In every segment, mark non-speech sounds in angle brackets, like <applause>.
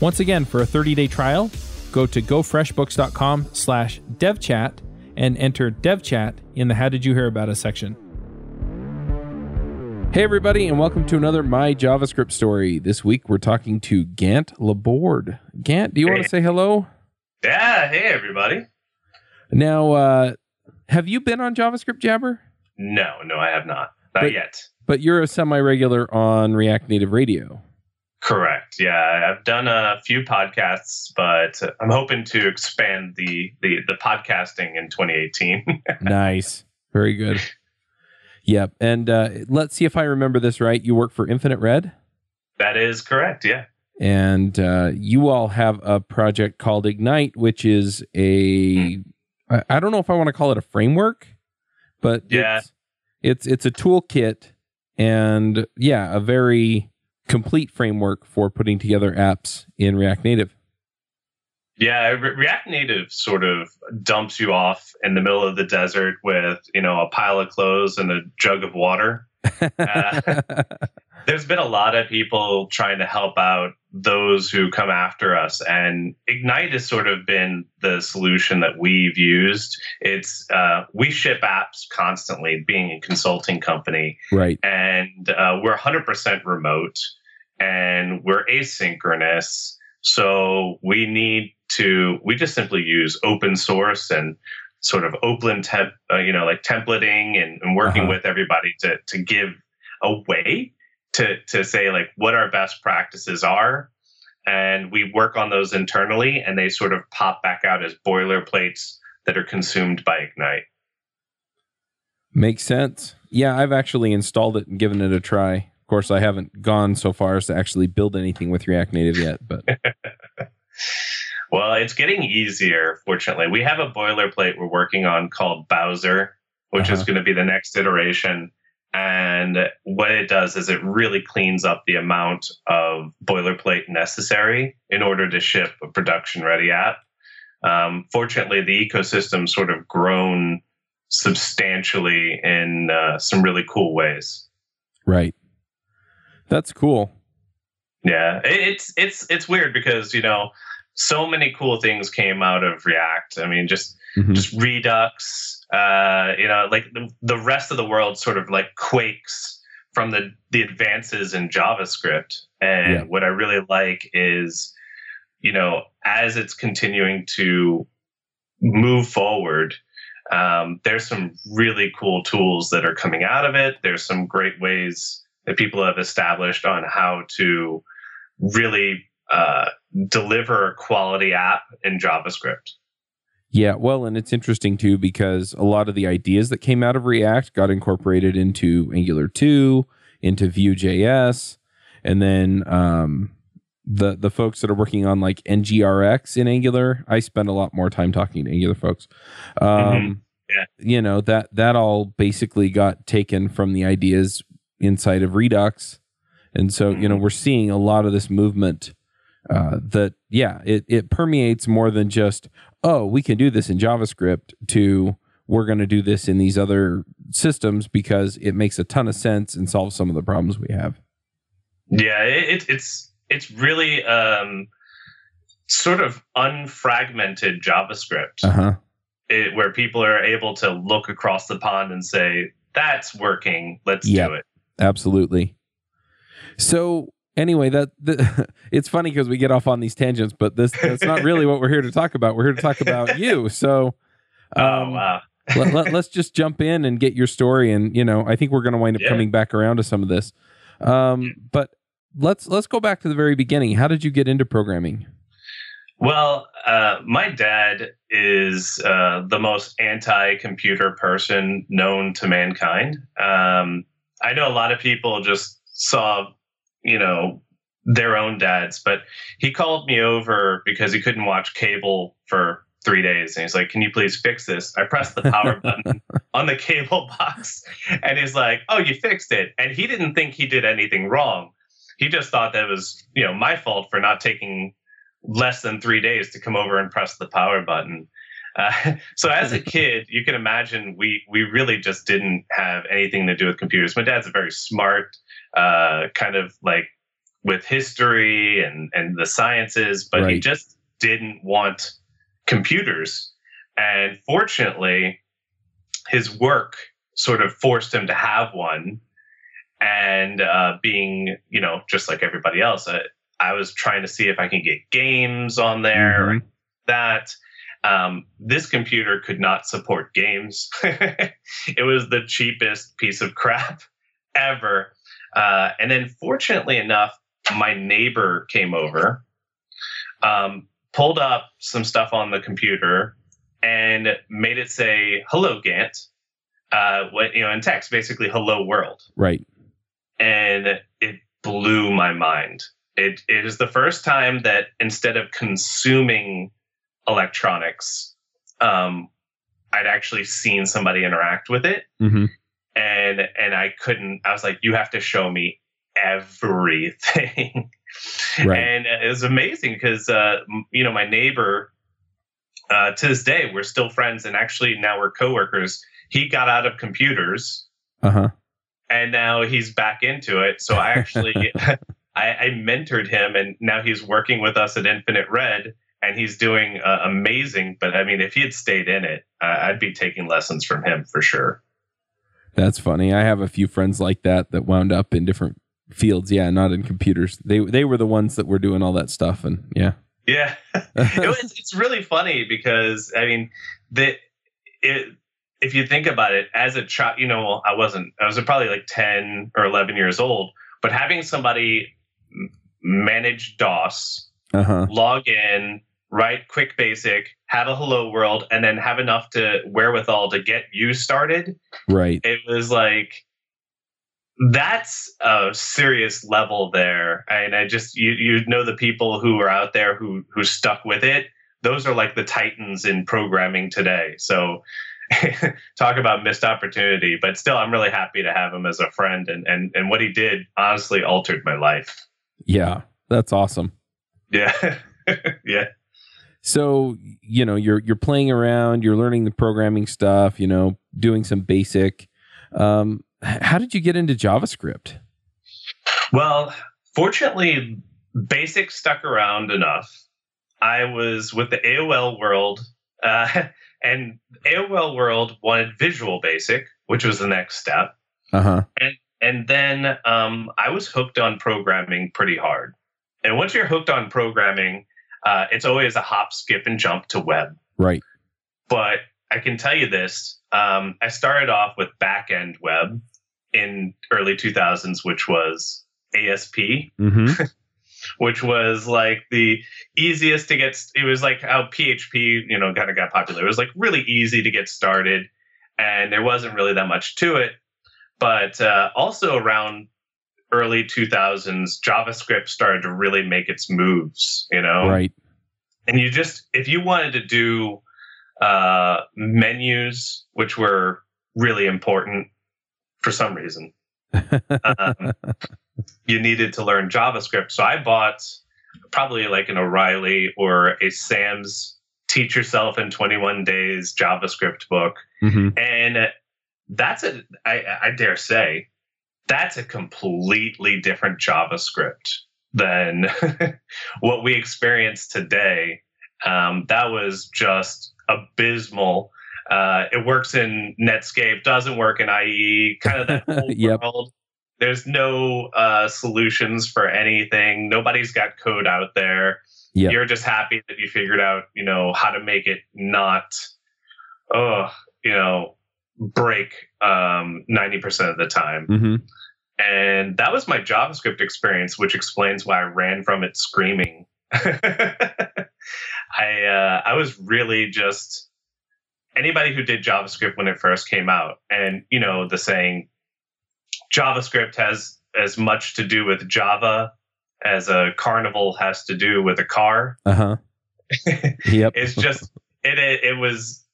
Once again, for a 30 day trial, go to gofreshbooks.com slash devchat and enter devchat in the How Did You Hear About Us section. Hey, everybody, and welcome to another My JavaScript story. This week we're talking to Gant Laborde. Gant, do you want to say hello? Yeah, hey, everybody. Now, uh, have you been on JavaScript Jabber? No, no, I have not. Not But- yet. But you're a semi regular on React Native Radio. Correct. Yeah, I've done a few podcasts, but I'm hoping to expand the the, the podcasting in 2018. <laughs> nice. Very good. Yep. And uh, let's see if I remember this right. You work for Infinite Red, that is correct. Yeah. and uh, you all have a project called Ignite, which is a I I don't know if I want to call it a framework, but Yeah. it's, it's it's a toolkit and yeah, a very complete framework for putting together apps in React Native. Yeah, Re- React Native sort of dumps you off in the middle of the desert with, you know, a pile of clothes and a jug of water. <laughs> Uh, there's been a lot of people trying to help out those who come after us and ignite has sort of been the solution that we've used it's uh, we ship apps constantly being a consulting company right. and uh, we're 100% remote and we're asynchronous so we need to we just simply use open source and sort of open temp uh, you know like templating and, and working Uh-huh. with everybody to to give a way to to say like what our best practices are and we work on those internally and they sort of pop back out as boilerplates that are consumed by ignite Makes sense. Yeah, I've actually installed it and given it a try. Of course, I haven't gone so far as to actually build anything with React Native yet, but <laughs> Well, it's getting easier, fortunately. We have a boilerplate we're working on called Bowser, which is Uh-huh. going to be the next iteration. And what it does is it really cleans up the amount of boilerplate necessary in order to ship a production ready app. Um, fortunately, the ecosystem's sort of grown substantially in uh, some really cool ways. right. That's cool. Yeah, it's it's it's weird because you know so many cool things came out of React. I mean, just Mhm. just Redux. Uh, you know, like the, the rest of the world sort of like quakes from the the advances in JavaScript. And Yeah. what I really like is, you know, as it's continuing to move forward, um, there's some really cool tools that are coming out of it. There's some great ways that people have established on how to really uh, deliver a quality app in JavaScript. Yeah, well, and it's interesting too because a lot of the ideas that came out of React got incorporated into Angular 2, into Vue.js, and then um, the the folks that are working on like NGRX in Angular. I spend a lot more time talking to Angular folks. Um, Mhm. Yeah. You know that that all basically got taken from the ideas inside of Redux, and so you know Mhm. we're seeing a lot of this movement. Uh, that yeah, it it permeates more than just oh, we can do this in JavaScript to we're going to do this in these other systems because it makes a ton of sense and solves some of the problems we have. Yeah, it, it, it's it's really um, sort of unfragmented JavaScript, Uh huh. it, where people are able to look across the pond and say, "That's working. Let's Yeah. do it." Absolutely. So anyway, that the, <laughs> it's funny because we get off on these tangents, but this that's not really what we're here to talk about. We're here to talk about you. So, <laughs> oh um, wow. <laughs> let, let, us just jump in and get your story, and you know, I think we're going to wind up Yeah. coming back around to some of this. Um, but let's let's go back to the very beginning. How did you get into programming? Well, uh, my dad is uh, the most anti-computer person known to mankind. Um, I know a lot of people just saw, you know, their own dads, but he called me over because he couldn't watch cable for three days, and he's like, "Can you please fix this?" I pressed the power <laughs> button on the cable box, and he's like, "Oh, you fixed it," and he didn't think he did anything wrong. He just thought that it was, you know, my fault for not taking less than three days to come over and press the power button. Uh, <laughs> so as a kid, you can imagine we we really just didn't have anything to do with computers. My dad's a very smart, uh, kind of like with history and and the sciences, but he just didn't want computers. And fortunately, his work sort of forced him to have one. And uh, being, you know, just like everybody else, I, I was trying to see if I can get games on there Mhm. that. Um, this computer could not support games. <laughs> it was the cheapest piece of crap <laughs> ever. Uh, and then, fortunately enough, my neighbor came over, um, pulled up some stuff on the computer, and made it say "Hello, Gant." Uh, what you know in text, basically "Hello, world." Right. and it blew my mind. It it is the first time that instead of consuming electronics, um, I'd actually seen somebody interact with it, hmm and and I couldn't. I was like, you have to show me everything, <laughs> Right. and it was amazing because uh, you know my neighbor. Uh, to this day, we're still friends, and actually now we're coworkers. He got out of computers Uh huh. and now he's back into it. So I actually <laughs> <laughs> I, I mentored him, and now he's working with us at Infinite Red, and he's doing uh, amazing. But I mean, if he had stayed in it, uh, I'd be taking lessons from him for sure. That's funny. I have a few friends like that that wound up in different fields. Yeah, not in computers. They they were the ones that were doing all that stuff, and yeah. Yeah, <laughs> <laughs> it was, it's really funny because I mean that it. If you think about it, as a child, you know, I wasn't. I was probably like ten or eleven years old, but having somebody manage DOS Uh huh. log in, write quick basic, have a hello world, and then have enough to wherewithal to get you started. Right. It was like that's a serious level there. And I just you you know the people who are out there who who stuck with it. Those are like the titans in programming today. So <laughs> talk about missed opportunity. But still I'm really happy to have him as a friend and and, and what he did honestly altered my life. Yeah, that's awesome. Yeah. <laughs> yeah. So you know you're you're playing around, you're learning the programming stuff, you know, doing some basic. Um, how did you get into JavaScript? Well, fortunately, Basic stuck around enough. I was with the AOL world, uh, <laughs> and AOL world wanted Visual Basic, which was the next step. Uh huh. And then um, I was hooked on programming pretty hard. And once you're hooked on programming, uh, it's always a hop, skip, and jump to web. Right. But I can tell you this: um, I started off with back end web in early 2000s, which was ASP, Mm-hmm. <laughs> which was like the easiest to get. It was like how PHP, you know, kind of got popular. It was like really easy to get started, and there wasn't really that much to it. But uh, also around early 2000s, JavaScript started to really make its moves. You know, Right. and you just if you wanted to do uh, menus, which were really important for some reason, um, <laughs> you needed to learn JavaScript. So I bought probably like an O'Reilly or a Sam's Teach Yourself in 21 Days JavaScript book. hmm And that's a, I, I dare say, that's a completely different JavaScript than <laughs> what we experience today. Um, that was just abysmal. Uh, it works in Netscape, doesn't work in IE, kind of that <laughs> whole Yep. world. there's no uh, solutions for anything. Nobody's got code out there. Yeah. You're just happy that you figured out, you know, how to make it not, oh, you know, break um, 90% of the time. hmm And that was my JavaScript experience, which explains why I ran from it screaming. <laughs> I uh, I was really just anybody who did JavaScript when it first came out, and you know the saying, JavaScript has as much to do with Java as a carnival has to do with a car. Uh huh. <laughs> Yep. it's just it, it it was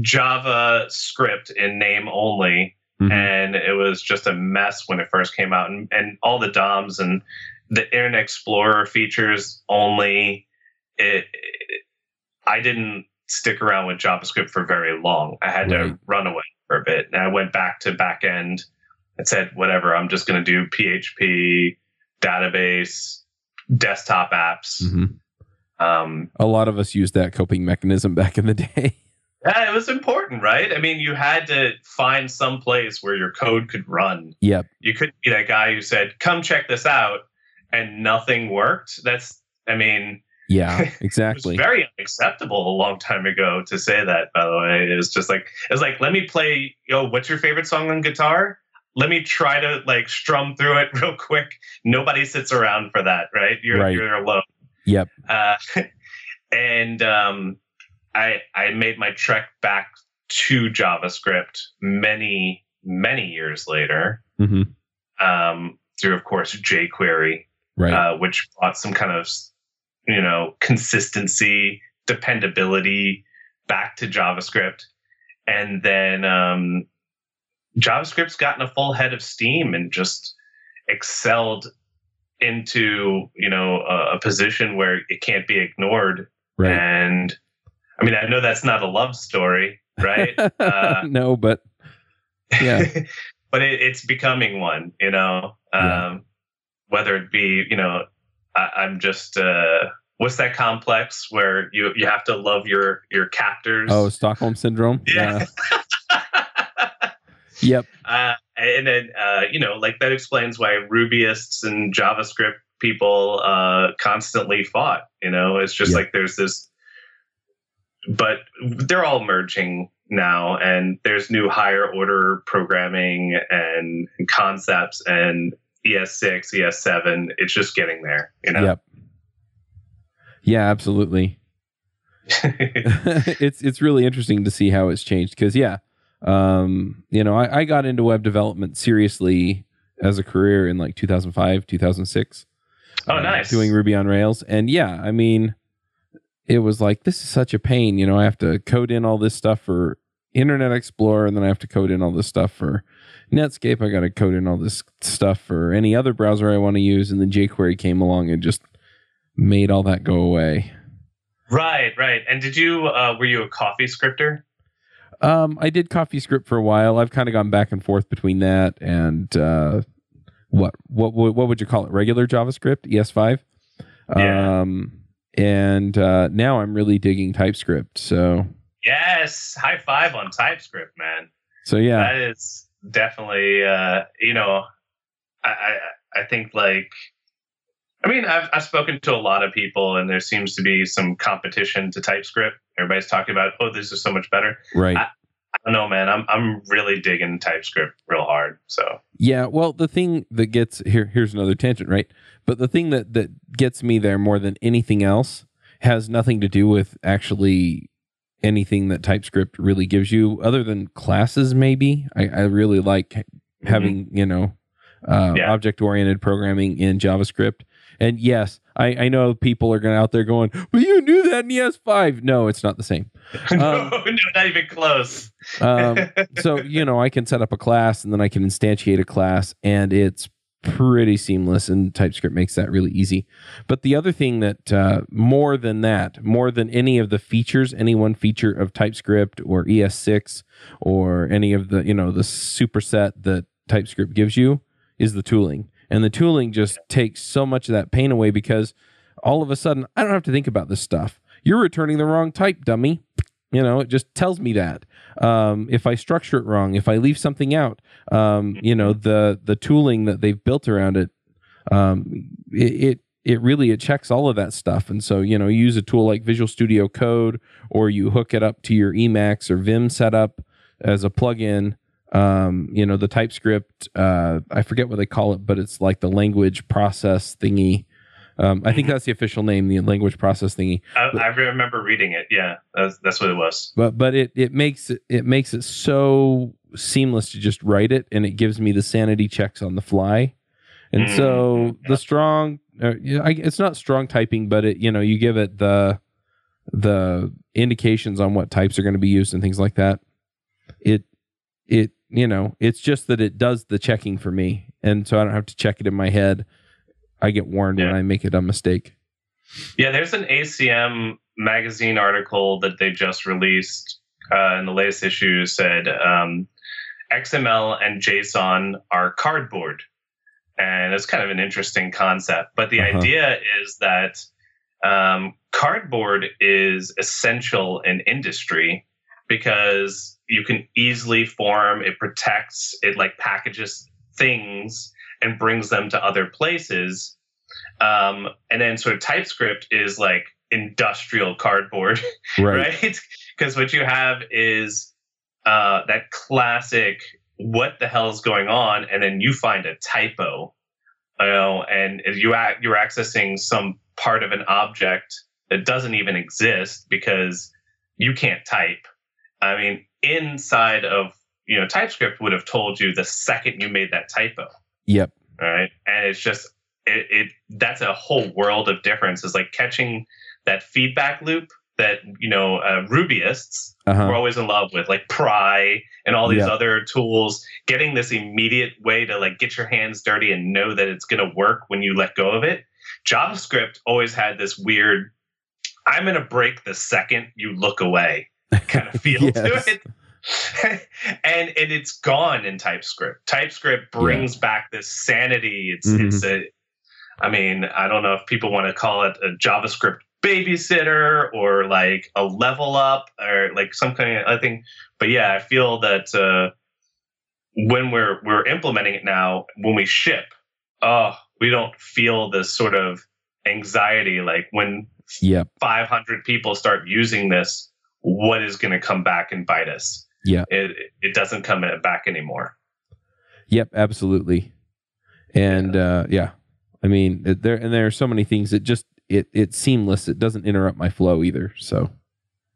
JavaScript in name only, Mhm. and it was just a mess when it first came out, and and all the DOMs and the Internet Explorer features only. It, it I didn't stick around with JavaScript for very long. I had Right. to run away for a bit, and I went back to back end and said, whatever, I'm just going to do PHP, database, desktop apps. Mhm. Um, A lot of us used that coping mechanism <laughs> back in the day. Yeah, it was important, right? I mean, you had to find some place where your code could run. yep. You couldn't be that guy who said, "Come check this out," and nothing worked. That's, I mean, Yeah. <laughs> it was Exactly. very unacceptable a long time ago to say that. By the way, it was just like it's like, let me play. Yo, what's your favorite song on guitar? Let me try to like strum through it <laughs> real quick. Nobody sits around for that, right? You're Right. you're alone. Yep. Uh, <laughs> and um, I I made my trek back to JavaScript many many years later hmm um, through, of course, jQuery, Right. uh, which brought some kind of you know consistency, dependability back to JavaScript, and then um, JavaScript's gotten a full head of steam and just excelled into you know a, a position where it can't be ignored right. and I mean, I know that's not a love story, right? <laughs> uh, no, but Yeah. <laughs> but it, it's becoming one, you know, um, Yeah. whether it be, you know, I, I'm just, uh, what's that complex where you, you have to love your, your captors? oh, Stockholm syndrome. yeah. <laughs> Yep. uh, and then, uh, you know, like that explains why Rubyists and JavaScript people uh, constantly fought. You know, it's just Yeah. like there's this, but they're all merging now, and there's new higher order programming and, concepts and E ES6, ES7. It's just getting there. You know. Yep. Yeah, absolutely. <laughs> <laughs> it's it's really interesting to see how it's changed because yeah, um, you know, I, I got into web development seriously as a career in like 2005, 2006. Oh, uh, nice. Doing Ruby on Rails, and yeah, I mean, it was like this is such a pain. You know, I have to code in all this stuff for Internet Explorer, and then I have to code in all this stuff for Netscape. I got to code in all this stuff for any other browser I want to use, and then jQuery came along and just made all that go away. Right, right. And did you uh, were you a coffee scripter? Um, I did CoffeeScript for a while. I've kind of gone back and forth between that and uh, what what what what would you call it? Regular JavaScript, ES5. Yeah. Um, and uh, now I'm really digging TypeScript. So Yes, high five on TypeScript, man. so yeah, That is definitely, uh, you know, I, I, I think like, I mean, I've, I've spoken to a lot of people and there seems to be some competition to TypeScript. Everybody's talking about, oh, this is so much better. right. I don't know, man. I'm, I'm really digging TypeScript real hard. So, Yeah, well, the thing that gets here here's another tangent, right? But the thing that that gets me there more than anything else has nothing to do with actually anything that TypeScript really gives you, other than classes. Maybe I, I really like having you know uh, Yeah. object oriented programming in JavaScript. And yes, I, I know people are going out there going, but you knew that in ES5. No, it's not the same. <laughs> no, <laughs> no, not even close. Um, <laughs> so you know i can set up a class and then i can instantiate a class and it's pretty seamless and typescript makes that really easy but the other thing that uh, more than that more than any of the features any one feature of typescript or es6 or any of the you know the superset that typescript gives you is the tooling and the tooling just takes so much of that pain away because all of a sudden i don't have to think about this stuff you're returning the wrong type dummy You know, it just tells me that. Um, if I structure it wrong, if I leave something out, um, you know, the the tooling that they've built around it, um, it, it it really it checks all of that stuff. And so, you know, you use a tool like Visual Studio Code, or you hook it up to your Emacs or Vim setup as a plugin. Um, you know, the TypeScript, uh, I forget what they call it, but it's like the language process thingy. Um, I think that's the official name, the language process thingy. I, I remember reading it. Yeah, that's, that's what it was. But but it it makes it it makes it so seamless to just write it, and it gives me the sanity checks on the fly. And Mm, so yeah. the strong, uh, I, it's not strong typing, but it you know you give it the the indications on what types are going to be used and things like that. It it you know it's just that it does the checking for me, and so I don't have to check it in my head. I get warned when I make it a mistake. Yeah, there's an ACM magazine article that they just released uh, in the latest issue said um, XML and JSON are cardboard. And it's kind of an interesting concept. But the Uh-huh. idea is that um, cardboard is essential in industry because you can easily form, it protects, it like packages things and brings them to other places. Um, and then sort of TypeScript is like industrial cardboard, <laughs> Right. right? Because what you have is uh, that classic what the hell is going on, and then you find a typo, you know, and you ac- you're accessing some part of an object that doesn't even exist because you can't type. I mean, inside of you know TypeScript would have told you the second you made that typo Yep. right and it's just it, it that's a whole world of difference is like catching that feedback loop that you know uh, rubyists Uh-huh. were always in love with like pry and all these Yeah. other tools getting this immediate way to like get your hands dirty and know that it's going to work when you let go of it javascript always had this weird i'm going to break the second you look away <laughs> kind of feel Yes. to it <laughs> and and it's gone in TypeScript. TypeScript brings back this sanity. It's Mhm. it's a I mean, I don't know if people want to call it a JavaScript babysitter or like a level up or like some kind of I think but yeah, I feel that uh when we're we're implementing it now, when we ship, oh, we don't feel this sort of anxiety like when Yep. 500 people start using this, what is going to come back and bite us? Yeah. It, it doesn't come back anymore. Yep, absolutely. And uh, yeah, I mean it- there and there are so many things that just it it's seamless. It doesn't interrupt my flow either. So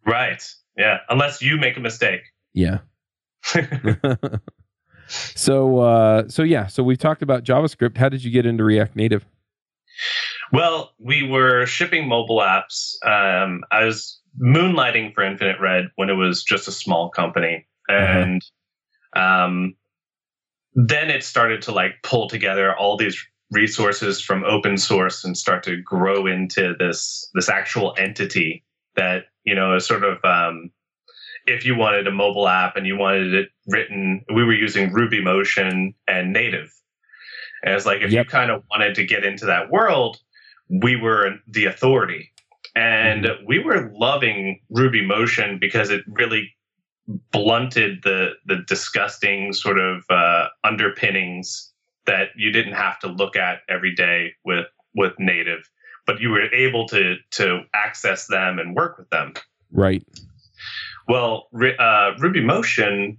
Right. Yeah. Unless you make a mistake. yeah. <laughs> <laughs> so uh, so yeah, so we've talked about JavaScript. How did you get into React Native? well, we were shipping mobile apps. Um, I was moonlighting for Infinite Red when it was just a small company. And um, then it started to like pull together all these resources from open source and start to grow into this this actual entity that you know is sort of um, if you wanted a mobile app and you wanted it written we were using ruby motion and native and it's like if Yep. you kind of wanted to get into that world we were the authority and we were loving ruby motion because it really blunted the the disgusting sort of uh, underpinnings that you didn't have to look at every day with with native but you were able to to access them and work with them. Right. well uh, ruby motion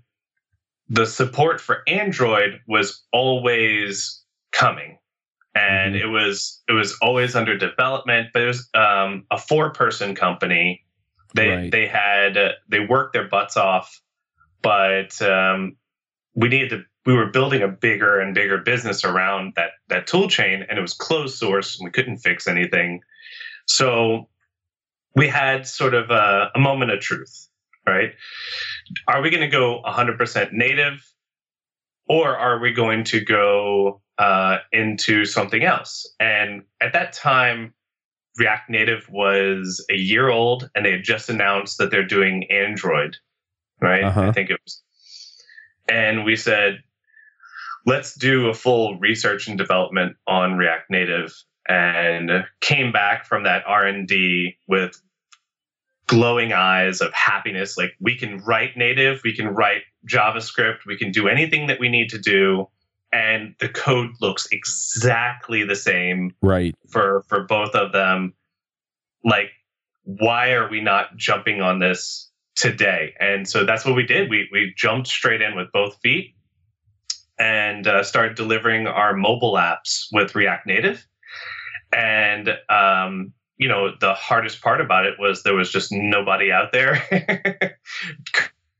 the support for android was always coming and Mhm. it was it was always under development but it was um, a four person company they Right. they had uh, they worked their butts off but um, we needed to we were building a bigger and bigger business around that that tool chain and it was closed source and we couldn't fix anything so we had sort of a, a moment of truth right are we going to go 100% native or are we going to go uh, into something else and at that time react native was a year old and they had just announced that they're doing android right Uh-huh. i think it was and we said let's do a full research and development on react native and came back from that r&d with glowing eyes of happiness. Like we can write native, we can write JavaScript, we can do anything that we need to do, and the code looks exactly the same right for for both of them. Like, why are we not jumping on this today? And so that's what we did. We we jumped straight in with both feet and uh, started delivering our mobile apps with React Native. And um, you know, the hardest part about it was there was just nobody out there <laughs>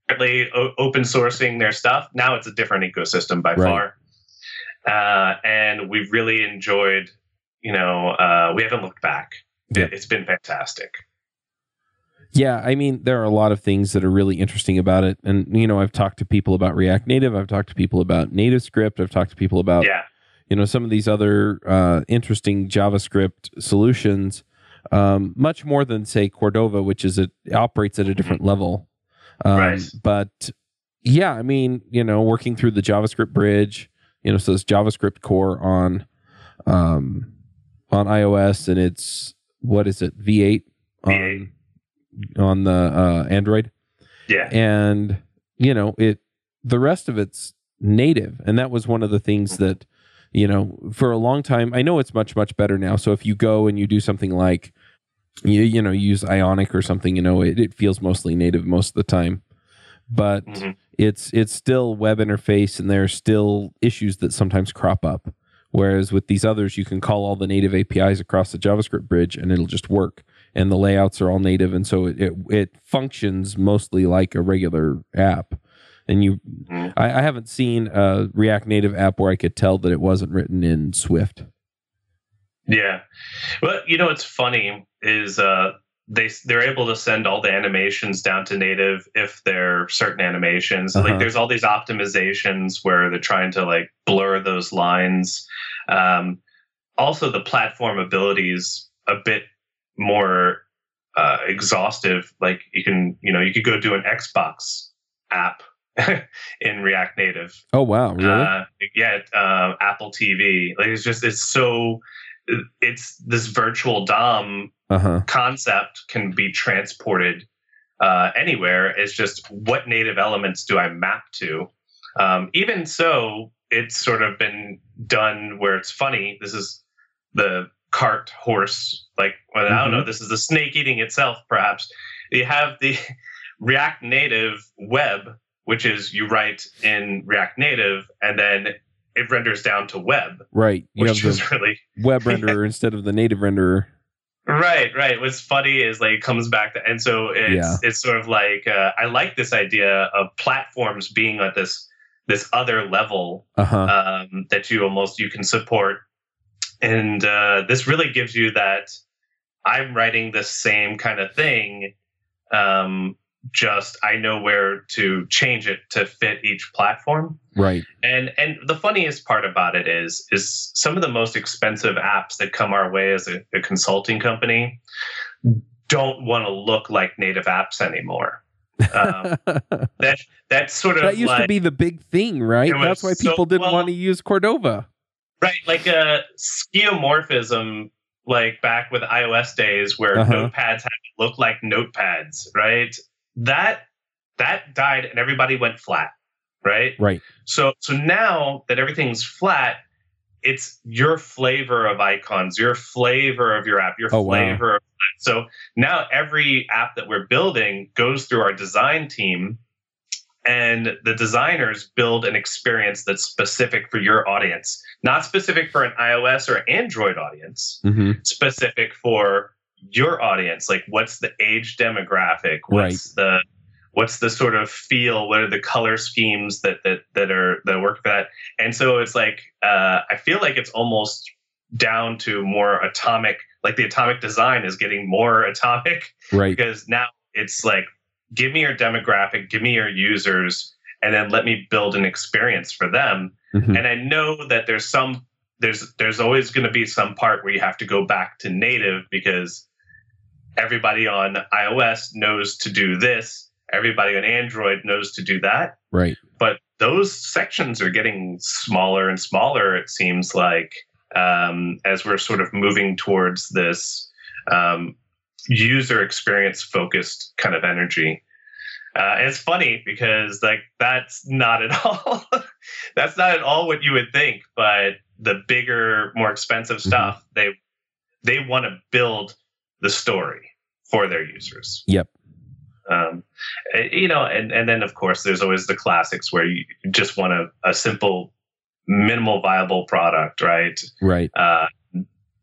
currently o- open sourcing their stuff. Now it's a different ecosystem by Right. far. Uh, and we've really enjoyed, you know, uh, we haven't looked back. Yeah. It, it's been fantastic. Yeah, I mean, there are a lot of things that are really interesting about it. And, you know, I've talked to people about React Native. I've talked to people about Native Script. I've talked to people about, Yeah. you know, some of these other uh, interesting JavaScript solutions, um, much more than, say, Cordova, which is it operates at a different level. Um, Right. But yeah, I mean, you know, working through the JavaScript bridge, you know, so it's JavaScript core on um, on iOS and it's, what is it, V8 on, V8. on the uh, Android. Yeah. and you know it the rest of it's native. And that was one of the things that you know for a long time i know it's much much better now. So if you go and you do something like you you know use ionic or something you know it, it feels mostly native most of the time but Mhm. it's it's still web interface and there are still issues that sometimes crop up whereas with these others you can call all the native apis across the javascript bridge and it'll just work and the layouts are all native and so it it, it functions mostly like a regular app and you Mhm. I, I haven't seen a react native app where i could tell that it wasn't written in swift Yeah. Well, you know what's funny is uh, they they're able to send all the animations down to native if they're certain animations. Uh-huh. Like there's all these optimizations where they're trying to like blur those lines. Um, also, the platform ability is a bit more uh, exhaustive. Like you can you know you could go do an Xbox app <laughs> in React Native. oh wow really Uh, yeah, uh, Apple TV. Like it's just it's so it's this virtual DOM uh-huh concept can be transported uh, anywhere. It's just what native elements do I map to? Um, even so, it's sort of been done where it's funny. This is the cart horse, like well, I don't know. This is the snake eating itself, perhaps. You have the <laughs> React Native web, which is you write in React Native, and then it renders down to web, right you which is <laughs> really web renderer <laughs> instead of the native renderer Right, right. What's funny is like it comes back to, and so it's Yeah. it's sort of like uh, I like this idea of platforms being at this this other level uh-huh um, that you almost you can support, and uh, this really gives you that I'm writing the same kind of thing. Um, just I know where to change it to fit each platform. right And and the funniest part about it is is some of the most expensive apps that come our way as a, a consulting company don't want to look like native apps anymore. Um, <laughs> that that's sort of that used like, to be the big thing, right? That's why so- people didn't well- want to use Cordova. right like a skeuomorphism like back with iOS days where Uh-huh. notepads had to look like notepads, right? That that died and everybody went flat, right? Right. So so now that everything's flat, it's your flavor of icons, your flavor of your app, your Oh, wow. flavor of so now every app that we're building goes through our design team and the designers build an experience that's specific for your audience, not specific for an iOS or Android audience, hmm specific for your audience. Like what's the age demographic? What's the what's the sort of feel? What are the color schemes that that that are that work for that? And so it's like uh, I feel like it's almost down to more atomic. Like the atomic design is getting more <laughs> atomic Right. because now it's like give me your demographic, give me your users, and then let me build an experience for them. Mhm. And I know that there's some there's there's always going to be some part where you have to go back to native because everybody on iOS knows to do this, everybody on Android knows to do that, Right. but those sections are getting smaller and smaller it seems like um, as we're sort of moving towards this um, user experience focused kind of energy. Uh, it's funny because like that's not at <laughs> all that's not at all what you would think. But the bigger, more expensive mm-hmm. stuff, mm-hmm. they they want to build the story for their users. Yep. Um, eh, you know, and and then of course there's always the classics where you just want a, a simple, minimal viable product, right? Right. Uh,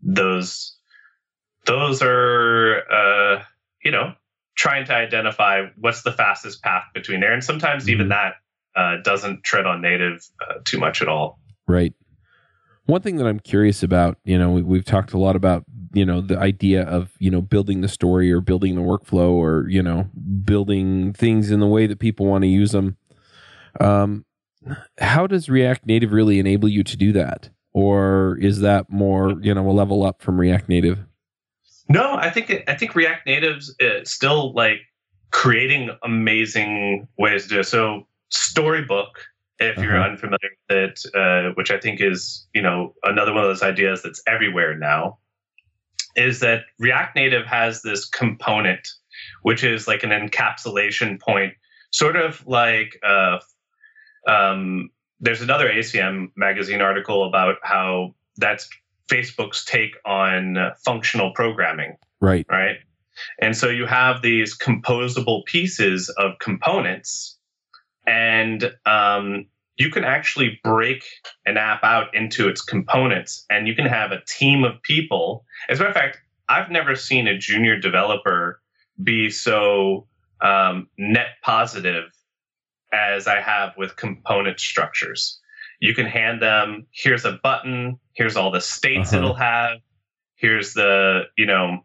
those those are uh, you know trying to identify what's the fastest path between there, and sometimes mm-hmm. even that uh, doesn't tread on native uh, too much at all. Right. One thing that I'm curious about, you know, we, we've talked a lot about, you know, the idea of, you know, building the story or building the workflow or, you know, building things in the way that people want to use them. Um, how does React Native really enable you to do that? Or is that more, you know, a level up from React Native? No, I think I think React Native's uh, still like creating amazing ways to do it. So Storybook, if you're uh-huh. unfamiliar with it, uh, which I think is you know another one of those ideas that's everywhere now, is that React Native has this component, which is like an encapsulation point, sort of like uh, um, there's another ACM magazine article about how that's Facebook's take on functional programming. Right. Right. And so you have these composable pieces of components, and um, you can actually break an app out into its components, and you can have a team of people. As a matter of fact, I've never seen a junior developer be so um, net positive as I have with component structures. You can hand them, here's a button, here's all the states uh-huh. it'll have, here's the, you know,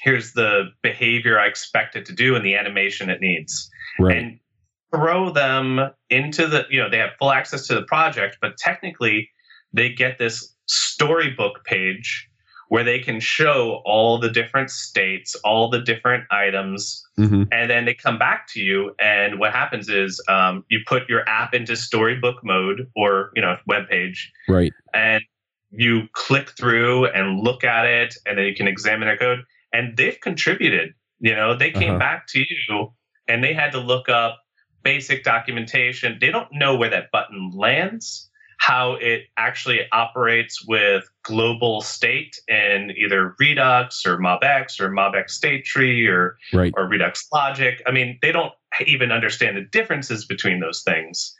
here's the behavior I expect it to do and the animation it needs. Right. And throw them into the, you know, they have full access to the project, but technically they get this storybook page where they can show all the different states, all the different items, mm-hmm. and then they come back to you. And what happens is um, you put your app into storybook mode or you know web page, right? And you click through and look at it, and then you can examine their code. And they've contributed. You know, they came uh-huh. back to you, and they had to look up basic documentation. They don't know where that button lands how it actually operates with global state in either Redux or MobX or MobX state tree or, right. or Redux logic. I mean, they don't even understand the differences between those things.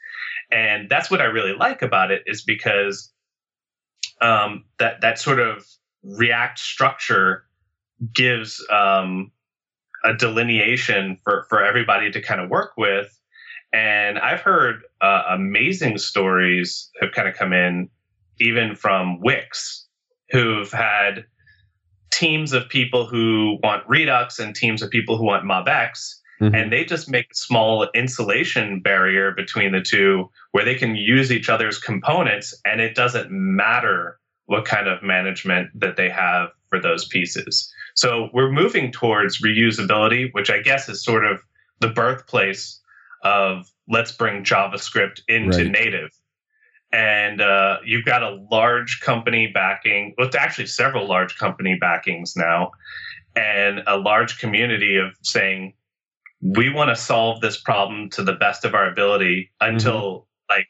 And that's what I really like about it is because um, that that sort of React structure gives um, a delineation for for everybody to kind of work with and I've heard uh, amazing stories have kind of come in, even from Wix, who've had teams of people who want Redux and teams of people who want MobX. Mm-hmm. And they just make a small insulation barrier between the two where they can use each other's components and it doesn't matter what kind of management that they have for those pieces. So we're moving towards reusability, which I guess is sort of the birthplace of let's bring JavaScript into right. native. And uh, you've got a large company backing, well, it's actually several large company backings now, and a large community of saying, we want to solve this problem to the best of our ability until mm-hmm. like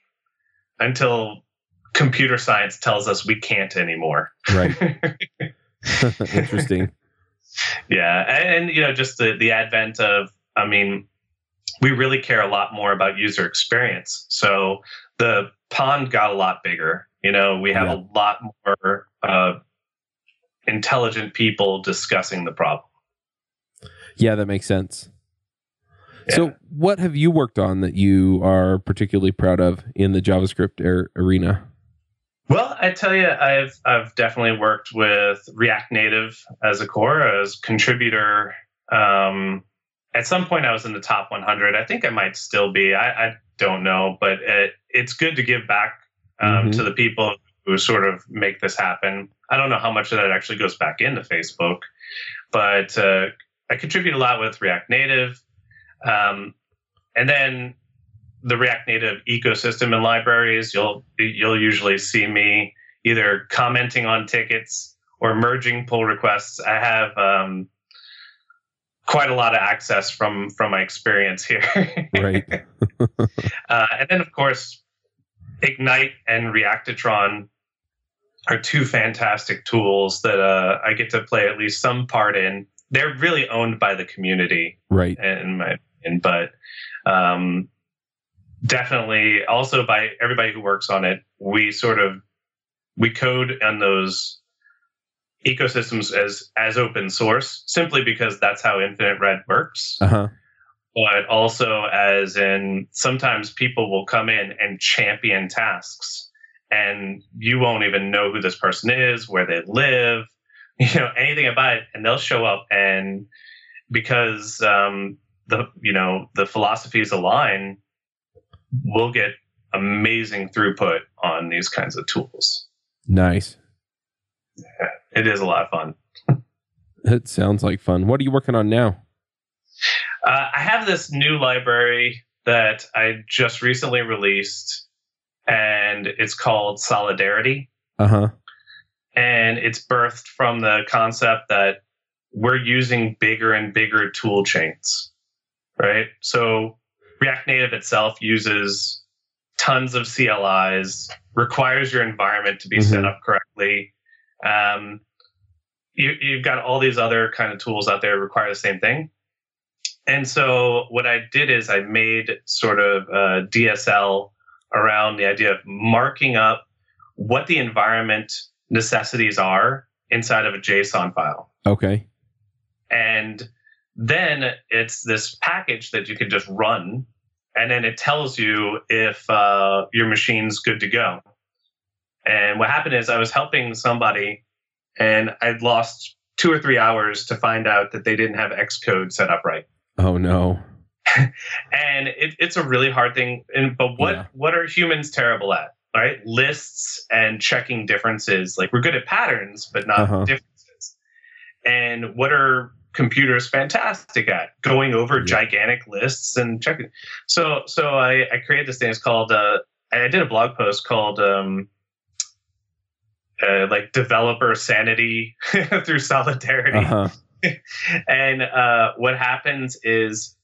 until computer science tells us we can't anymore. Right. <laughs> <laughs> Interesting. Yeah, and, and, you know, just the the advent of, I mean, we really care a lot more about user experience. So the pond got a lot bigger. You know, we have yeah. a lot more uh, intelligent people discussing the problem. Yeah, that makes sense. Yeah. So, what have you worked on that you are particularly proud of in the JavaScript er- arena? Well, I tell you, I've I've definitely worked with React Native as a core as contributor um, at some point I was in the top 100. I think I might still be. I, I don't know, but it, it's good to give back um, mm-hmm. to the people who sort of make this happen. I don't know how much of that actually goes back into Facebook, but uh, I contribute a lot with React Native, um, and then the React Native ecosystem and libraries. You'll you'll usually see me either commenting on tickets or merging pull requests. I have um, quite a lot of access from from my experience here. <laughs> right. <laughs> uh, and then, of course, Ignite and Reactotron are two fantastic tools that uh, I get to play at least some part in. They're really owned by the community, right? In my opinion, but um, definitely also by everybody who works on it. We sort of we code on those ecosystems as as open source simply because that's how Infinite Red works. Uh-huh. But also as in sometimes people will come in and champion tasks and you won't even know who this person is, where they live, <laughs> you know, anything about it, and they'll show up and because um, the you know the philosophies align, we'll get amazing throughput on these kinds of tools. Nice. It is a lot of fun. It sounds like fun. What are you working on now? Uh, I have this new library that I just recently released and it's called Solidarity. Uh huh. And it's birthed from the concept that we're using bigger and bigger tool chains, right? So React Native itself uses tons of CLIs, requires your environment to be mm-hmm. set up correctly. Um, you, you've got all these other kind of tools out there require the same thing. And so what I did is I made sort of a DSL around the idea of marking up what the environment necessities are inside of a JSON file. Okay. And then it's this package that you can just run, and then it tells you if uh, your machine's good to go. And what happened is I was helping somebody, and I'd lost two or three hours to find out that they didn't have Xcode set up right. Oh no. <laughs> and it, it's a really hard thing. And but what yeah. what are humans terrible at? Right, lists and checking differences. Like we're good at patterns, but not uh-huh. differences. And what are computers fantastic at? Going over yeah. gigantic lists and checking. So so I, I created this thing. It's called. Uh, I did a blog post called. Um, uh, like developer sanity <laughs> through solidarity. Uh-huh. <laughs> and uh, what happens is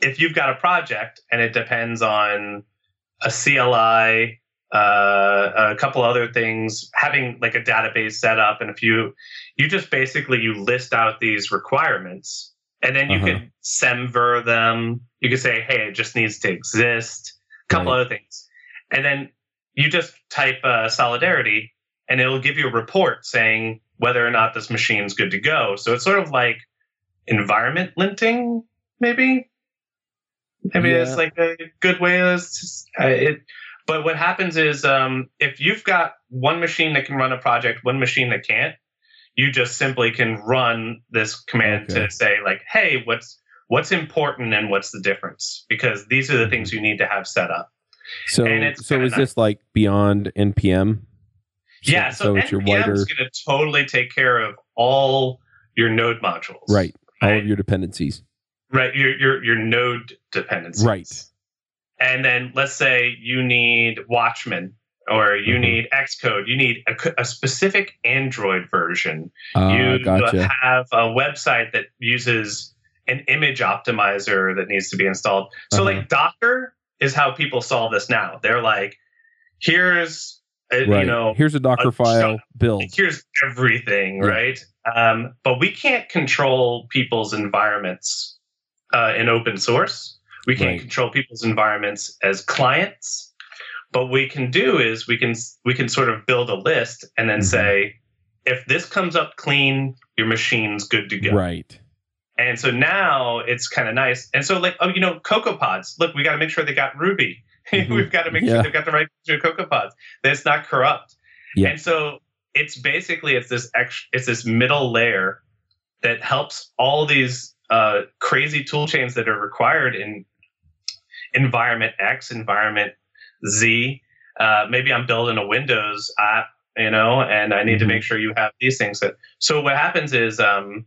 if you've got a project and it depends on a CLI, uh, a couple other things, having like a database set up, and if you you just basically you list out these requirements, and then you uh-huh. can semver them. You can say, hey, it just needs to exist. A couple right. other things, and then you just type uh, solidarity, and it'll give you a report saying whether or not this machine's good to go. So it's sort of like environment linting, maybe mean, yeah. it's like a good way. To, uh, it, but what happens is, um, if you've got one machine that can run a project, one machine that can't, you just simply can run this command okay. to say, like, "Hey, what's what's important and what's the difference?" Because these are the things you need to have set up. So, so is nice. this like beyond npm? Yeah, so, so npm wider... is going to totally take care of all your node modules, right? All right? of your dependencies right your your your node dependencies right and then let's say you need watchman or you mm-hmm. need xcode you need a, a specific android version uh, you gotcha. have a website that uses an image optimizer that needs to be installed so uh-huh. like docker is how people solve this now they're like here's right. you know here's a docker a file build here's everything yeah. right um, but we can't control people's environments uh, in open source. We can't right. control people's environments as clients, but we can do is we can we can sort of build a list and then mm-hmm. say, if this comes up clean, your machine's good to go. Right. And so now it's kind of nice. And so like oh you know CocoaPods, look, we got to make sure they got Ruby. <laughs> Mm-hmm. We've got to make yeah. sure they've got the right CocoaPods. That it's not corrupt. Yeah. And so it's basically it's this extra, it's this middle layer that helps all these uh, crazy tool chains that are required in environment X, environment Z. Uh, maybe I'm building a Windows app, you know, and I need mm-hmm. to make sure you have these things. That, so what happens is um,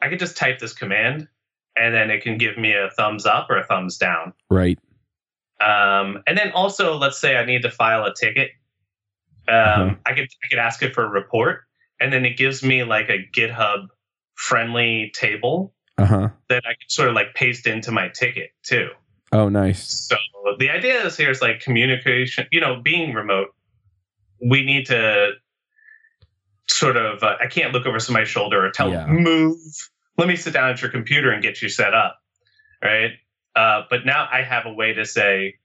I can just type this command, and then it can give me a thumbs up or a thumbs down. Right. Um, and then also, let's say I need to file a ticket. Um, uh-huh. I could I could ask it for a report, and then it gives me like a GitHub friendly table Uh huh. that I can sort of like paste into my ticket too. Oh, nice. So the idea is here is like communication. You know, being remote, we need to sort of. Uh, I can't look over somebody's shoulder or tell Yeah. move. Let me sit down at your computer and get you set up, right? Uh, but now I have a way to say,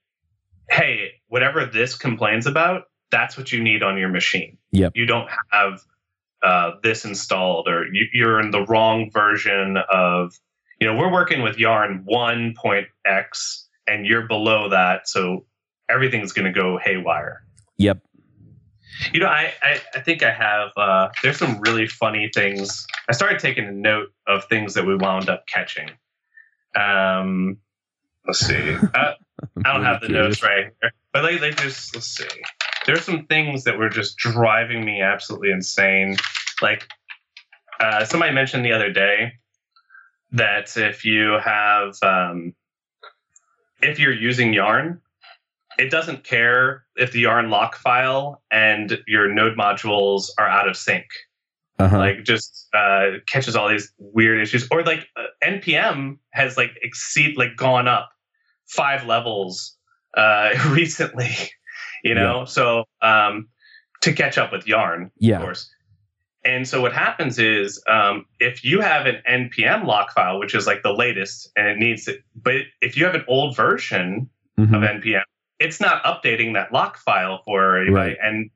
hey, whatever this complains about, that's what you need on your machine. Yep. You don't have uh, this installed, or you, you're in the wrong version of. You know, we're working with Yarn 1.x, and you're below that, so everything's going to go haywire. Yep. You know, I, I, I think I have. Uh, there's some really funny things. I started taking a note of things that we wound up catching. Um, let's see. Uh, I don't have the notes right here, but like, like just let's see. There's some things that were just driving me absolutely insane. Like uh, somebody mentioned the other day that if you have um, if you're using Yarn, it doesn't care if the Yarn lock file and your node modules are out of sync Uh-huh. like just uh, catches all these weird issues or like uh, npm has like exceed like gone up five levels uh, <laughs> recently you know? So um, to catch up with yarn of course. And so what happens is um, if you have an npm lock file which is like the latest and it needs it but if you have an old version Mhm. of npm it's not updating that lock file for anybody. Right. and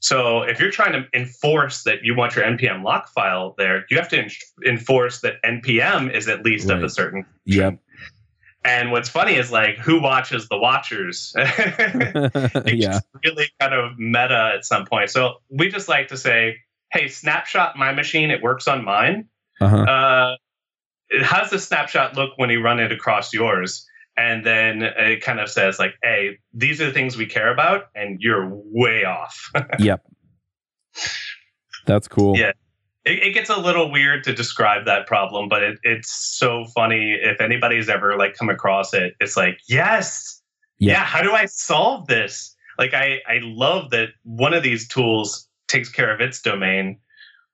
so if you're trying to enforce that you want your npm lock file there you have to en- enforce that npm is at least of a certain Yep. And what's funny is like who watches the watchers <laughs> it <laughs> yeah. really kind of meta at some point so we just like to say hey snapshot my machine it works on mine Uh-huh. uh, how does the snapshot look when you run it across yours? And then it kind of says like, "Hey, these are the things we care about, and you're way off." <laughs> Yep. That's cool. Yeah. It, it gets a little weird to describe that problem, but it, it's so funny. If anybody's ever like come across it, it's like, yes, Yeah. yeah. How do I solve this? Like, I I love that one of these tools takes care of its domain,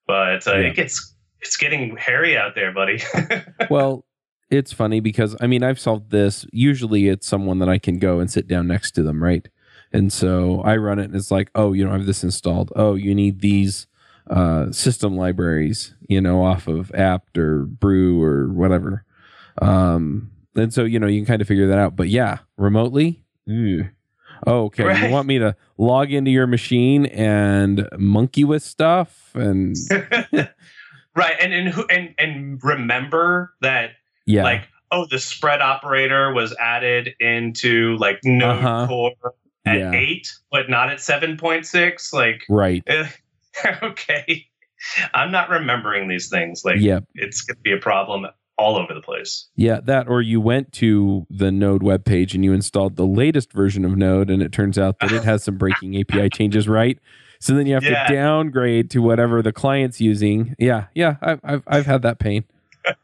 but uh, Yeah. it gets it's getting hairy out there, buddy. <laughs> well, it's funny because I mean I've solved this. Usually it's someone that I can go and sit down next to them, right? And so I run it and it's like, oh, you don't have this installed. Oh, you need these uh, system libraries, you know, off of apt or brew or whatever. Um, and so, you know, you can kind of figure that out. But yeah, remotely, ew. oh, okay. Right. You want me to log into your machine and monkey with stuff and <laughs> right and and who and and remember that yeah, like oh the spread operator was added into like node Uh-huh. core at Yeah. 8 but not at 7.6 like right. <laughs> okay i'm not remembering these things like Yep. it's going to be a problem all over the place Yeah, that or you went to the Node webpage and you installed the latest version of Node, and it turns out that it has some breaking <laughs> API changes, right? So then you have Yeah. to downgrade to whatever the client's using. Yeah, yeah, I've I've, I've had that pain. <laughs>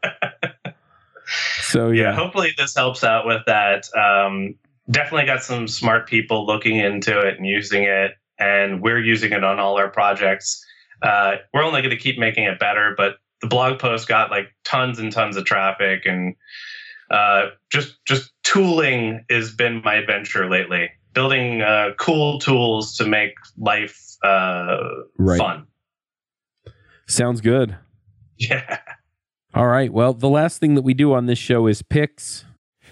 so yeah yeah, hopefully this helps out with that um, definitely got some smart people looking into it and using it and we're using it on all our projects uh, we're only going to keep making it better but the blog post got like tons and tons of traffic and uh, just just tooling has been my adventure lately building uh, cool tools to make life uh, right. fun Sounds good. <laughs> yeah All right. Well, the last thing that we do on this show is picks.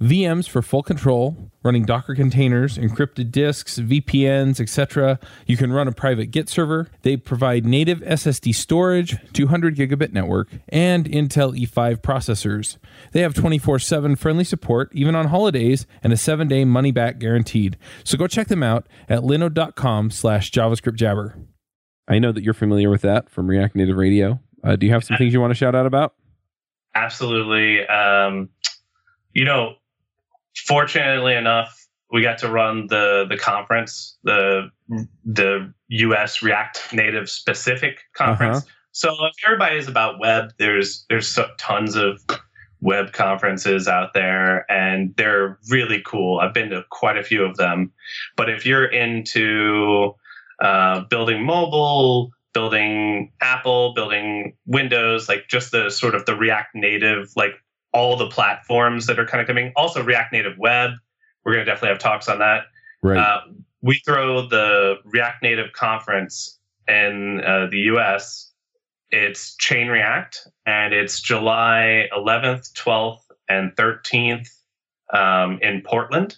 VMs for full control, running Docker containers, encrypted disks, VPNs, etc. You can run a private Git server. They provide native SSD storage, 200 gigabit network, and Intel E5 processors. They have 24/7 friendly support even on holidays and a 7-day money back guaranteed. So go check them out at linode.com/javascriptjabber. I know that you're familiar with that from React Native Radio. Uh, do you have some things you want to shout out about? Absolutely. Um, you know, fortunately enough, we got to run the the conference, the the US React Native specific conference. Uh-huh. So if everybody is about web, there's there's so, tons of web conferences out there and they're really cool. I've been to quite a few of them. But if you're into uh, building mobile, building Apple, building Windows, like just the sort of the React Native, like all the platforms that are kind of coming. Also, React Native Web. We're going to definitely have talks on that. Right. Uh, we throw the React Native conference in uh, the US. It's Chain React, and it's July 11th, 12th, and 13th um, in Portland.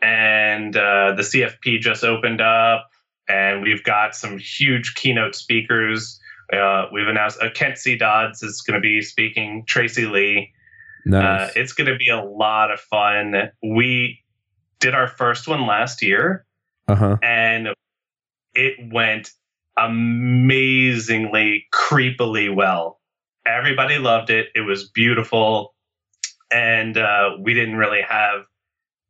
And uh, the CFP just opened up, and we've got some huge keynote speakers. Uh, we've announced uh, Kent C. Dodds is going to be speaking, Tracy Lee. Nice. Uh, it's going to be a lot of fun. We did our first one last year, uh-huh. and it went amazingly, creepily well. Everybody loved it. It was beautiful. And uh, we didn't really have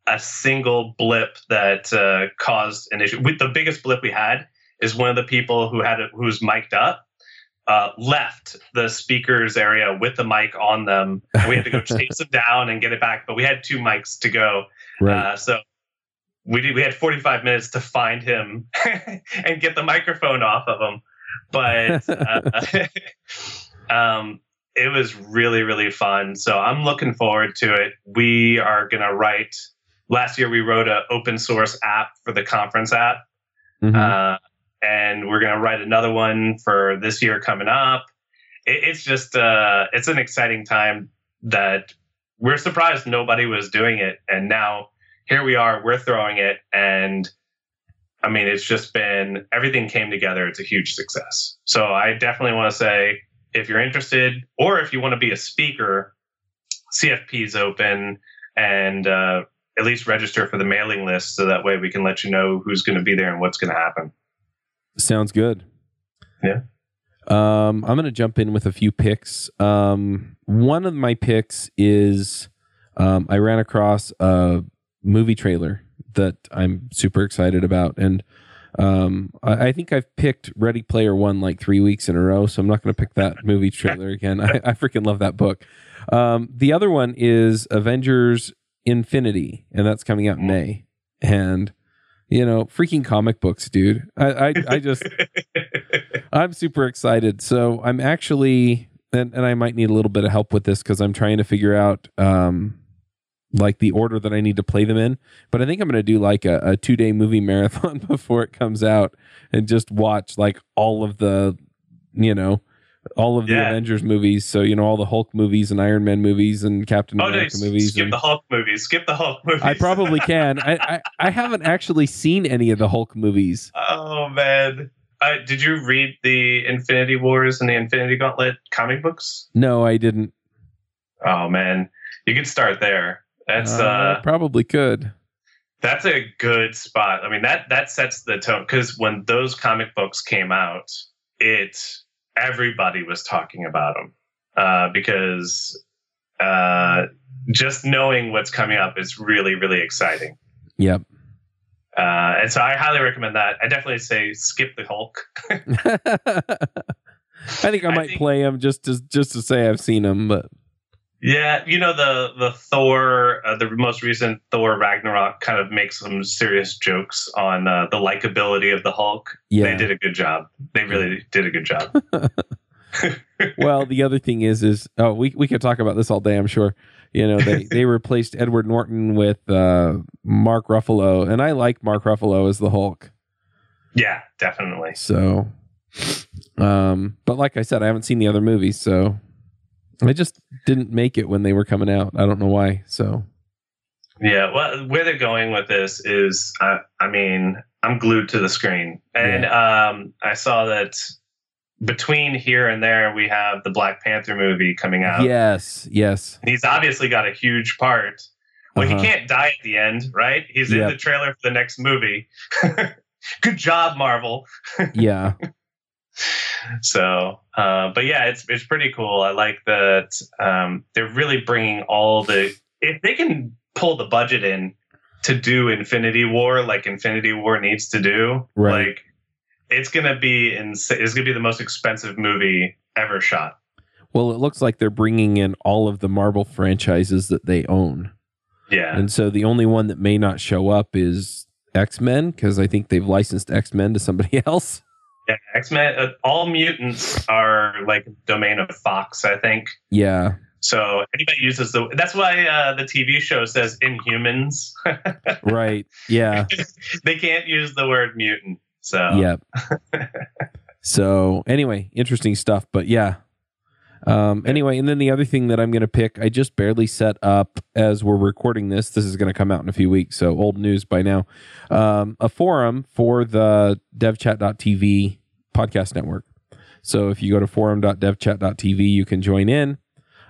a single blip that uh, caused an issue. With the biggest blip we had is one of the people who had it, who was mic'd up uh, left the speakers area with the mic on them. We had to go <laughs> chase them down and get it back, but we had two mics to go. Right. Uh, so we did, we had 45 minutes to find him <laughs> and get the microphone off of him. But <laughs> uh, um, it was really, really fun. So I'm looking forward to it. We are going to write, last year we wrote an open source app for the conference app. Mm-hmm. And we're going to write another one for this year coming up. It, it's just, uh, it's an exciting time that we're surprised nobody was doing it. And now, here we are, we're throwing it. And I mean, it's just been everything came together. It's a huge success. So I definitely want to say if you're interested or if you want to be a speaker, CFP is open and uh, at least register for the mailing list so that way we can let you know who's going to be there and what's going to happen. Sounds good. Yeah. Um, I'm going to jump in with a few picks. Um, one of my picks is um, I ran across a movie trailer that I'm super excited about. And um, I, I, think I've picked Ready Player One like three weeks in a row, so I'm not going to pick that <laughs> movie trailer again. I, I freaking love that book. Um, the other one is Avengers Infinity, and that's coming out in May. And you know, freaking comic books, dude. I, I, I just, <laughs> I'm super excited. So I'm actually, and, and I might need a little bit of help with this because I'm trying to figure out, um, like the order that I need to play them in. But I think I'm going to do like a, a two day movie marathon <laughs> before it comes out and just watch like all of the, you know, all of the yeah. Avengers movies. So you know all the Hulk movies and Iron Man movies and Captain oh, America no, movies. Skip and, the Hulk movies. Skip the Hulk movies. I probably can. I, I, I haven't actually seen any of the Hulk movies. <laughs> Oh man. Uh, did you read the Infinity Wars and the Infinity Gauntlet comic books? No, I didn't. Oh man, you could start there. That's uh, uh probably could. That's a good spot. I mean that that sets the tone because when those comic books came out, it everybody was talking about them uh, because uh, just knowing what's coming up is really really exciting. Yep. Uh, and so I highly recommend that. I definitely say skip the Hulk. <laughs> <laughs> I think I might I think, play him just to just to say I've seen him, but yeah, you know the the Thor, uh, the most recent Thor Ragnarok, kind of makes some serious jokes on uh, the likability of the Hulk. Yeah. They did a good job. They really did a good job. <laughs> <laughs> well, the other thing is, is oh, we we could talk about this all day. I'm sure. You know, they <laughs> they replaced Edward Norton with uh, Mark Ruffalo, and I like Mark Ruffalo as the Hulk. Yeah, definitely. So, um, but like I said, I haven't seen the other movies, so I just didn't make it when they were coming out. I don't know why. So, yeah, well, where they're going with this is, I, I mean, I'm glued to the screen, and yeah. um, I saw that between here and there, we have the Black Panther movie coming out. Yes, yes. He's obviously got a huge part. Well, uh-huh. he can't die at the end, right? He's yep. in the trailer for the next movie. <laughs> Good job, Marvel. <laughs> yeah so uh, but yeah it's it's pretty cool i like that um, they're really bringing all the if they can pull the budget in to do Infinity War like Infinity War needs to do, Right. like it's gonna be ins- It's gonna be the most expensive movie ever shot. Well, it looks like they're bringing in all of the Marvel franchises that they own. Yeah, And so the only one that may not show up is X Men because I think they've licensed X Men to somebody <laughs> else. Yeah. X Men. Uh, all mutants are like domain of Fox, I think. Yeah. So anybody uses the. That's why uh, the TV show says Inhumans. <laughs> Right. Yeah. <laughs> they can't use the word mutant. So Yep. <laughs> so anyway, interesting stuff. But yeah. Um, anyway, and then the other thing that I'm going to pick, I just barely set up as we're recording this. This is going to come out in a few weeks, so old news by now. Um, a forum for the devchat.tv podcast network. So if you go to forum.devchat.tv, you can join in.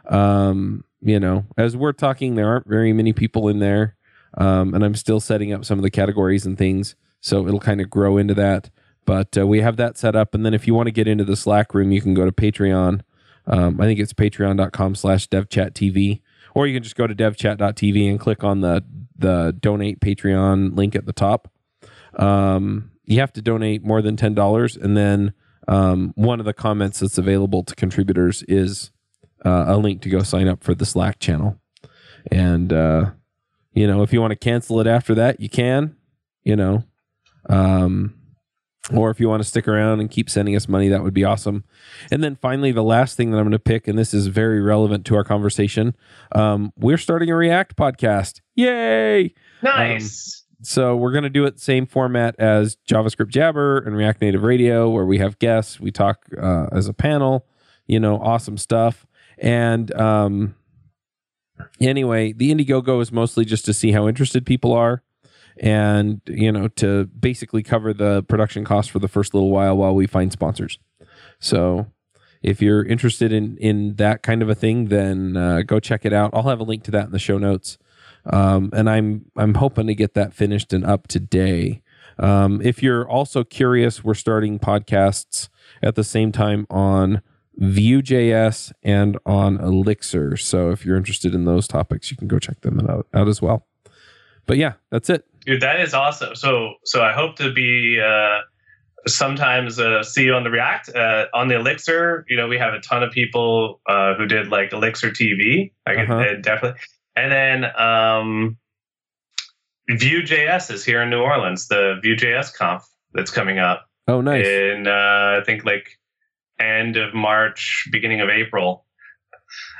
Um, you know, as we're talking, there aren't very many people in there. Um, and I'm still setting up some of the categories and things. So it'll kind of grow into that. But uh, we have that set up. And then if you want to get into the Slack room, you can go to Patreon. Um, I think it's patreon.com slash devchattv. Or you can just go to devchat.tv and click on the, the donate Patreon link at the top. Um, you have to donate more than $10. And then um, one of the comments that's available to contributors is uh, a link to go sign up for the Slack channel. And, uh, you know, if you want to cancel it after that, you can, you know. Um, or if you want to stick around and keep sending us money, that would be awesome. And then finally, the last thing that I'm going to pick, and this is very relevant to our conversation, um, we're starting a React podcast. Yay! nice. So we're going to do it same format as JavaScript Jabber and React Native Radio, where we have guests, we talk uh, as a panel, you know, awesome stuff. And um, anyway, the Indiegogo is mostly just to see how interested people are, and you know, to basically cover the production costs for the first little while while we find sponsors. So. If you're interested in in that kind of a thing, then uh, go check it out. I'll have a link to that in the show notes um, and I'm I'm hoping to get that finished and up today. Um, if you're also curious, we're starting podcasts at the same time on Vue.js and on Elixir. So if you're interested in those topics, you can go check them out, out as well. But yeah, that's it. Dude, that is awesome. So, so I hope to be uh, sometimes uh, see you on the React uh, on the Elixir. You know, we have a ton of people uh, who did like Elixir TV. I can Uh-huh. uh, definitely. And then um, Vue.js is here in New Orleans. The Vue.js conf that's coming up Oh, nice. in uh, I think like end of March, beginning of April.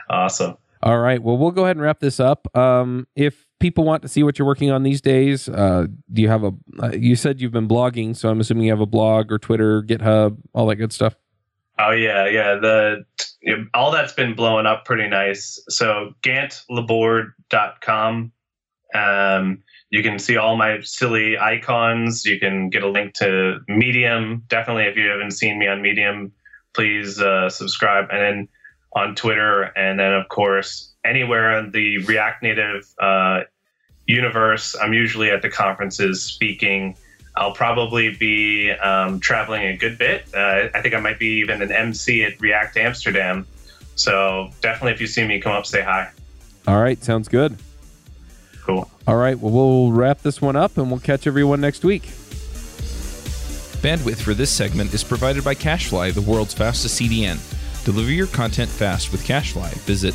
Awesome. All right. Well, we'll go ahead and wrap this up. Um, if people want to see what you're working on these days, uh, do you have a? Uh, you said you've been blogging, so I'm assuming you have a blog or Twitter, GitHub, all that good stuff. Oh yeah, yeah. The you know, all that's been blowing up pretty nice. So gantlaborde.com. Um, you can see all my silly icons. You can get a link to Medium. Definitely, if you haven't seen me on Medium, please uh, subscribe. And then on Twitter, and then of course anywhere in the React Native uh, universe. I'm usually at the conferences speaking. I'll probably be um, traveling a good bit. Uh, I think I might be even an MC at React Amsterdam. So definitely, if you see me, come up, say hi. All right. Sounds good. Cool. All right. Well, we'll wrap this one up and we'll catch everyone next week. Bandwidth for this segment is provided by CacheFly, the world's fastest CDN. Deliver your content fast with CacheFly. Visit